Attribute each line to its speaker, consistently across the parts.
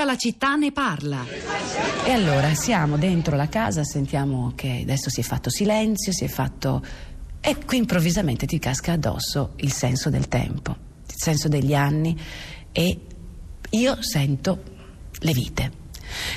Speaker 1: Tutta la città ne parla.
Speaker 2: E allora siamo dentro la casa, sentiamo che adesso si è fatto silenzio, si è fatto... E qui improvvisamente ti casca addosso il senso del tempo, il senso degli anni e io sento le vite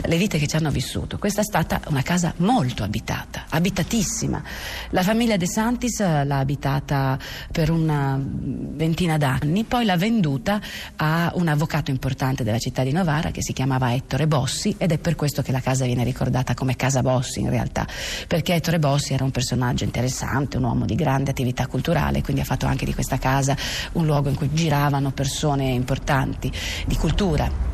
Speaker 2: le vite che ci hanno vissuto. Questa è stata una casa molto abitata, abitatissima. La famiglia De Santis eh, l'ha abitata per una ventina d'anni, poi l'ha venduta a un avvocato importante della città di Novara che si chiamava Ettore Bossi ed è per questo che la casa viene ricordata come Casa Bossi in realtà, perché Ettore Bossi era un personaggio interessante, un uomo di grande attività culturale, quindi ha fatto anche di questa casa un luogo in cui giravano persone importanti di cultura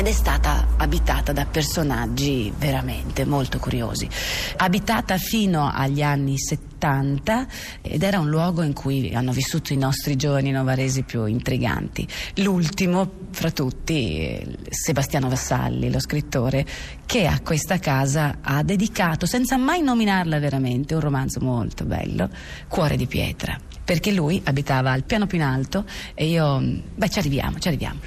Speaker 2: ed è stata abitata da personaggi veramente molto curiosi. Abitata fino agli anni 70 ed era un luogo in cui hanno vissuto i nostri giovani novaresi più intriganti. L'ultimo fra tutti, Sebastiano Vassalli, lo scrittore, che a questa casa ha dedicato, senza mai nominarla veramente, un romanzo molto bello, Cuore di pietra perché lui abitava al piano più in alto e io, beh ci arriviamo, ci arriviamo.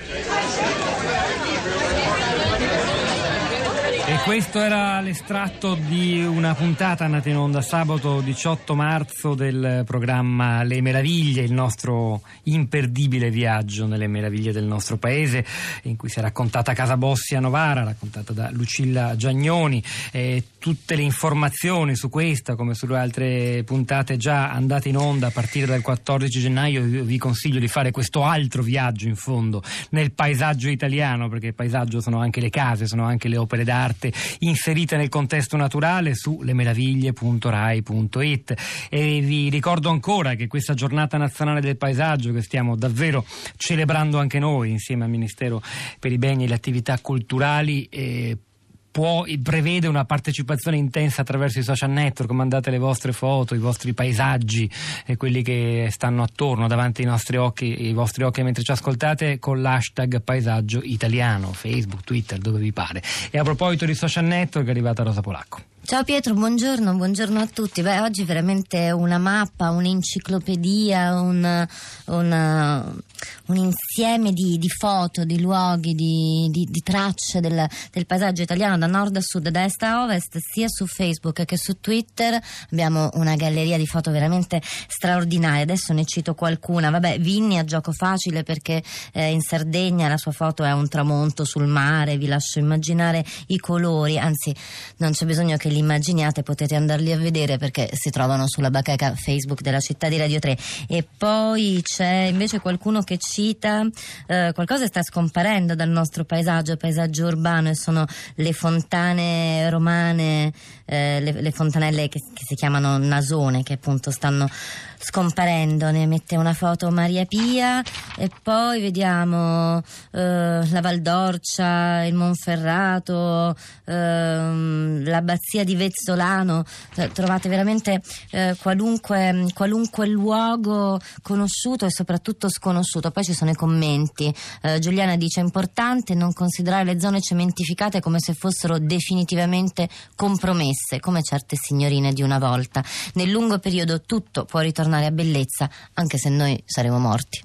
Speaker 3: E questo era l'estratto di una puntata nata in onda sabato 18 marzo del programma Le Meraviglie, il nostro imperdibile viaggio nelle meraviglie del nostro paese, in cui si è raccontata Casa Bossi a Novara, raccontata da Lucilla Giagnoni. E tutte le informazioni su questa, come sulle altre puntate già andate in onda a partire dal 14 gennaio, io vi consiglio di fare questo altro viaggio in fondo nel paesaggio italiano, perché il paesaggio sono anche le case, sono anche le opere d'arte arte inserite nel contesto naturale su lemeraviglie.rai.it e vi ricordo ancora che questa giornata nazionale del paesaggio che stiamo davvero celebrando anche noi insieme al Ministero per i beni e le attività culturali eh, può, prevede una partecipazione intensa attraverso i social network, mandate le vostre foto, i vostri paesaggi, eh, quelli che stanno attorno, davanti ai nostri occhi, i vostri occhi mentre ci ascoltate, con l'hashtag paesaggio italiano, Facebook, Twitter, dove vi pare. E a proposito di social network è arrivata Rosa Polacco.
Speaker 4: Ciao Pietro, buongiorno, buongiorno a tutti. Beh, oggi veramente una mappa, un'enciclopedia, un, un, un insieme di, di, foto, di luoghi, di, di, di tracce del, del, paesaggio italiano da nord a sud, da est a ovest, sia su Facebook che su Twitter. Abbiamo una galleria di foto veramente straordinaria. Adesso ne cito qualcuna. Vabbè, Vinni a gioco facile perché eh, in Sardegna la sua foto è un tramonto sul mare, vi lascio immaginare i colori, anzi non c'è bisogno che li immaginiate potete andarli a vedere perché si trovano sulla bacheca Facebook della città di Radio 3 e poi c'è invece qualcuno che cita eh, qualcosa sta scomparendo dal nostro paesaggio paesaggio urbano e sono le fontane romane eh, le, le, fontanelle che, che si chiamano nasone che appunto stanno scomparendo. Ne mette una foto Maria Pia e poi vediamo eh, la Valdorcia, il Monferrato, eh, l'abbazia di Vezzolano. Eh, trovate veramente eh, qualunque, qualunque, luogo conosciuto e soprattutto sconosciuto. Poi ci sono i commenti. Eh, Giuliana dice: è importante non considerare le zone cementificate come se fossero definitivamente compromesse, come certe signorine di una volta. Nel lungo periodo tutto può ritornare a bellezza, anche se noi saremo morti.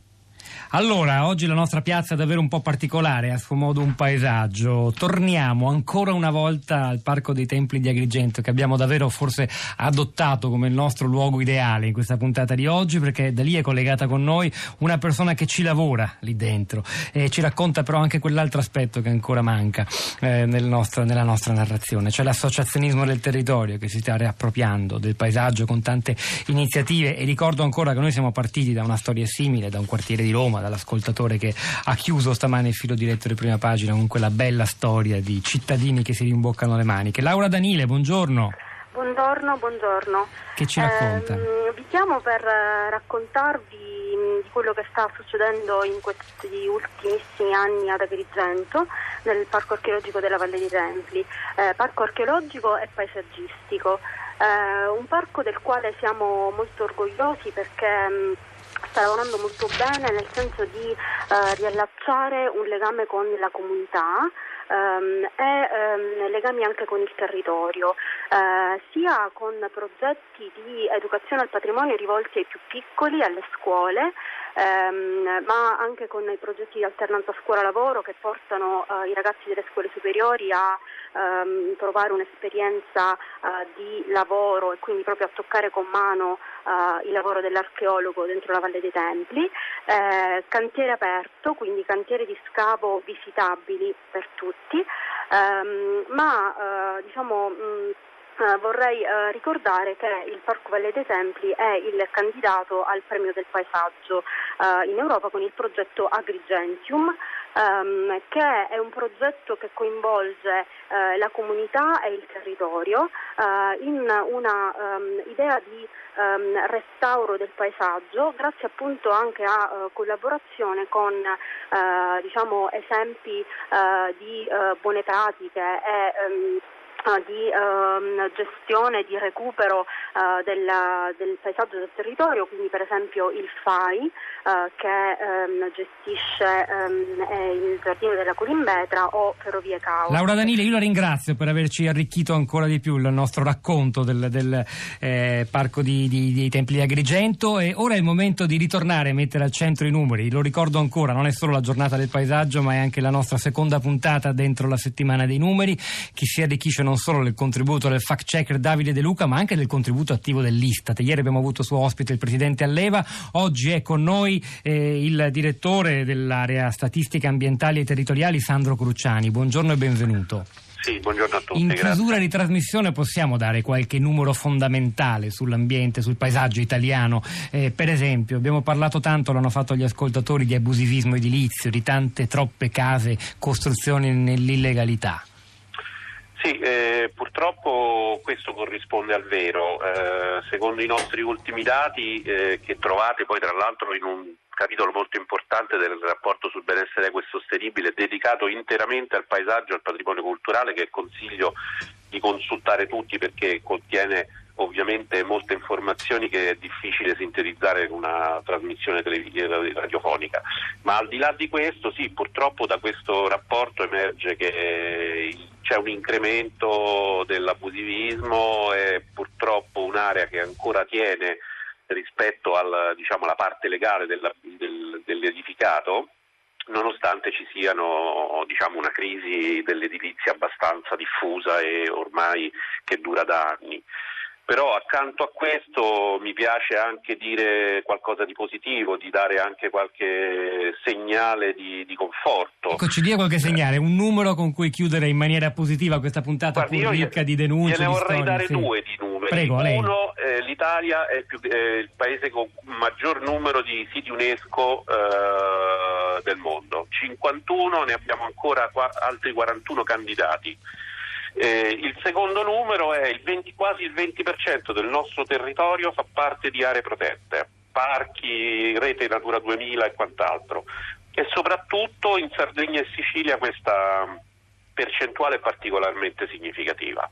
Speaker 3: Allora, oggi la nostra piazza è davvero un po' particolare, a suo modo un paesaggio. Torniamo ancora una volta al Parco dei Templi di Agrigento, che abbiamo davvero forse adottato come il nostro luogo ideale in questa puntata di oggi, perché da lì è collegata con noi una persona che ci lavora lì dentro e ci racconta però anche quell'altro aspetto che ancora manca eh, nel nostro, nella nostra narrazione, cioè l'associazionismo del territorio che si sta riappropriando del paesaggio con tante iniziative e ricordo ancora che noi siamo partiti da una storia simile, da un quartiere di Roma, dall'ascoltatore che ha chiuso stamane il filo diretto di prima pagina con quella bella storia di cittadini che si rimboccano le maniche. Laura Danile, buongiorno.
Speaker 5: Buongiorno, buongiorno.
Speaker 3: Che ci racconta?
Speaker 5: Eh, vi chiamo per eh, raccontarvi mm, di quello che sta succedendo in questi ultimissimi anni ad Agrigento, nel Parco archeologico della Valle dei Templi. Eh, parco archeologico e paesaggistico, eh, un parco del quale siamo molto orgogliosi perché mh, mm, sta lavorando molto bene nel senso di eh, riallacciare un legame con la comunità ehm, e ehm, legami anche con il territorio, eh, sia con progetti di educazione al patrimonio rivolti ai più piccoli, alle scuole, ehm, ma anche con i progetti di alternanza scuola-lavoro che portano eh, i ragazzi delle scuole superiori a ehm, provare un'esperienza eh, di lavoro e quindi proprio a toccare con mano eh, il lavoro dell'archeologo dentro la Valle dei Templi, eh, cantiere aperto, quindi cantiere di scavo visitabili per tutti, ehm, ma eh, diciamo mh, Uh, vorrei uh, ricordare che il Parco Valle dei Templi è il candidato al premio del paesaggio uh, in Europa con il progetto Agrigentium, um, che è un progetto che coinvolge la comunità e il territorio in una um, idea di um, restauro del paesaggio grazie appunto anche a collaborazione con diciamo, esempi di buone pratiche e eh, di ehm, gestione, di recupero eh, della, del paesaggio del territorio, quindi per esempio il FAI eh, che ehm, gestisce ehm, il giardino della Colimbetra o Ferrovie Causa.
Speaker 3: Laura Danile, io la ringrazio per averci arricchito ancora di più il nostro racconto del, del eh, Parco di, di, dei Templi di Agrigento e ora è il momento di ritornare a mettere al centro i numeri. Lo ricordo ancora, non è solo la giornata del paesaggio ma è anche la nostra seconda puntata dentro la settimana dei numeri. Chi si arricchisce non solo del contributo del fact checker Davide De Luca, ma anche del contributo attivo dell'Istat. Ieri abbiamo avuto suo ospite il presidente Alleva, oggi è con noi eh, il direttore dell'area statistica ambientali e territoriali Sandro Cruciani. Buongiorno e benvenuto.
Speaker 1: Sì, buongiorno a tutti.
Speaker 3: In chiusura
Speaker 1: grazie.
Speaker 3: di trasmissione possiamo dare qualche numero fondamentale sull'ambiente, sul paesaggio italiano. Eh, per esempio, abbiamo parlato tanto, l'hanno fatto gli ascoltatori, di abusivismo edilizio, di tante troppe case, costruzioni nell'illegalità.
Speaker 1: Sì, eh, purtroppo questo corrisponde al vero. Eh, secondo i nostri ultimi dati, eh, che trovate poi tra l'altro in un capitolo molto importante del rapporto sul benessere equo e sostenibile, dedicato interamente al paesaggio e al patrimonio culturale, che consiglio di consultare tutti perché contiene ovviamente molte informazioni che è difficile sintetizzare in una trasmissione radiofonica. Ma al di là di questo, sì, purtroppo da questo rapporto emerge che c'è un incremento dell'abusivismo e purtroppo un'area che ancora tiene rispetto diciamo, alla parte legale della, del, dell'edificato nonostante ci siano diciamo, una crisi dell'edilizia abbastanza diffusa e ormai che dura da anni. Però accanto a questo mi piace anche dire qualcosa di positivo, di dare anche qualche segnale di, di conforto.
Speaker 3: Ecco, ci dia qualche segnale, un numero con cui chiudere in maniera positiva questa puntata
Speaker 1: Guardi,
Speaker 3: pur ricca di denunce. Di
Speaker 1: vorrei
Speaker 3: storie,
Speaker 1: dare
Speaker 3: sì.
Speaker 1: due di numeri.
Speaker 3: Prego.
Speaker 1: Uno, eh, l'Italia è, più, è, il paese con maggior numero di siti UNESCO eh, del mondo. 51, ne abbiamo ancora qua, altri 41 candidati. Eh, il secondo numero è il 20, quasi il 20% del nostro territorio fa parte di aree protette, parchi, rete Natura 2000 e quant'altro. E soprattutto in Sardegna e Sicilia questa percentuale è particolarmente significativa.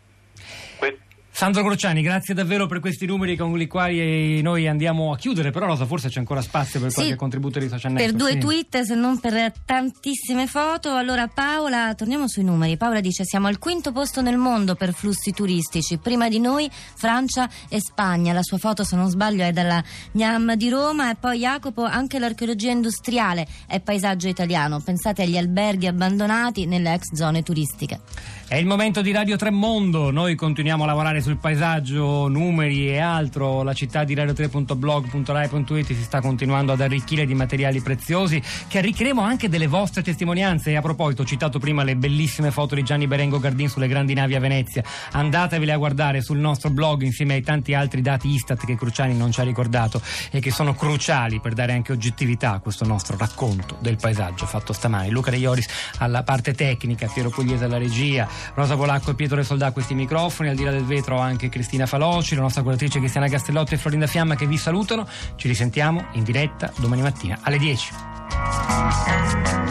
Speaker 1: Que-
Speaker 3: Sandro Crociani, grazie davvero per questi numeri con i quali noi andiamo a chiudere, però Rosa forse c'è ancora spazio per
Speaker 4: Sì,
Speaker 3: qualche contributo di social
Speaker 4: Per
Speaker 3: network.
Speaker 4: due
Speaker 3: sì.
Speaker 4: tweet, se non per tantissime foto. Allora Paola, torniamo sui numeri. Paola dice siamo al quinto posto nel mondo per flussi turistici. Prima di noi Francia e Spagna. La sua foto, se non sbaglio, è dalla Gnam di Roma. E poi Jacopo, anche l'archeologia industriale è paesaggio italiano. Pensate agli alberghi abbandonati nelle ex zone turistiche.
Speaker 3: È il momento di Radio Tremondo, noi continuiamo a lavorare sul paesaggio, numeri e altro, la città di radio3.blog.rai.it si sta continuando ad arricchire di materiali preziosi che arricchiremo anche delle vostre testimonianze. E a proposito ho citato prima le bellissime foto di Gianni Berengo Gardin sulle grandi navi a Venezia, andatevele a guardare sul nostro blog insieme ai tanti altri dati Istat che Cruciani non ci ha ricordato e che sono cruciali per dare anche oggettività a questo nostro racconto del paesaggio fatto stamani. Luca De Ioris alla parte tecnica, Piero Pugliese alla regia, Rosa Polacco e Pietro Soldà a questi microfoni, al di là del vetro anche Cristina Faloci, la nostra curatrice Cristiana Castellotti e Florinda Fiamma che vi salutano. Ci risentiamo in diretta domani mattina alle 10.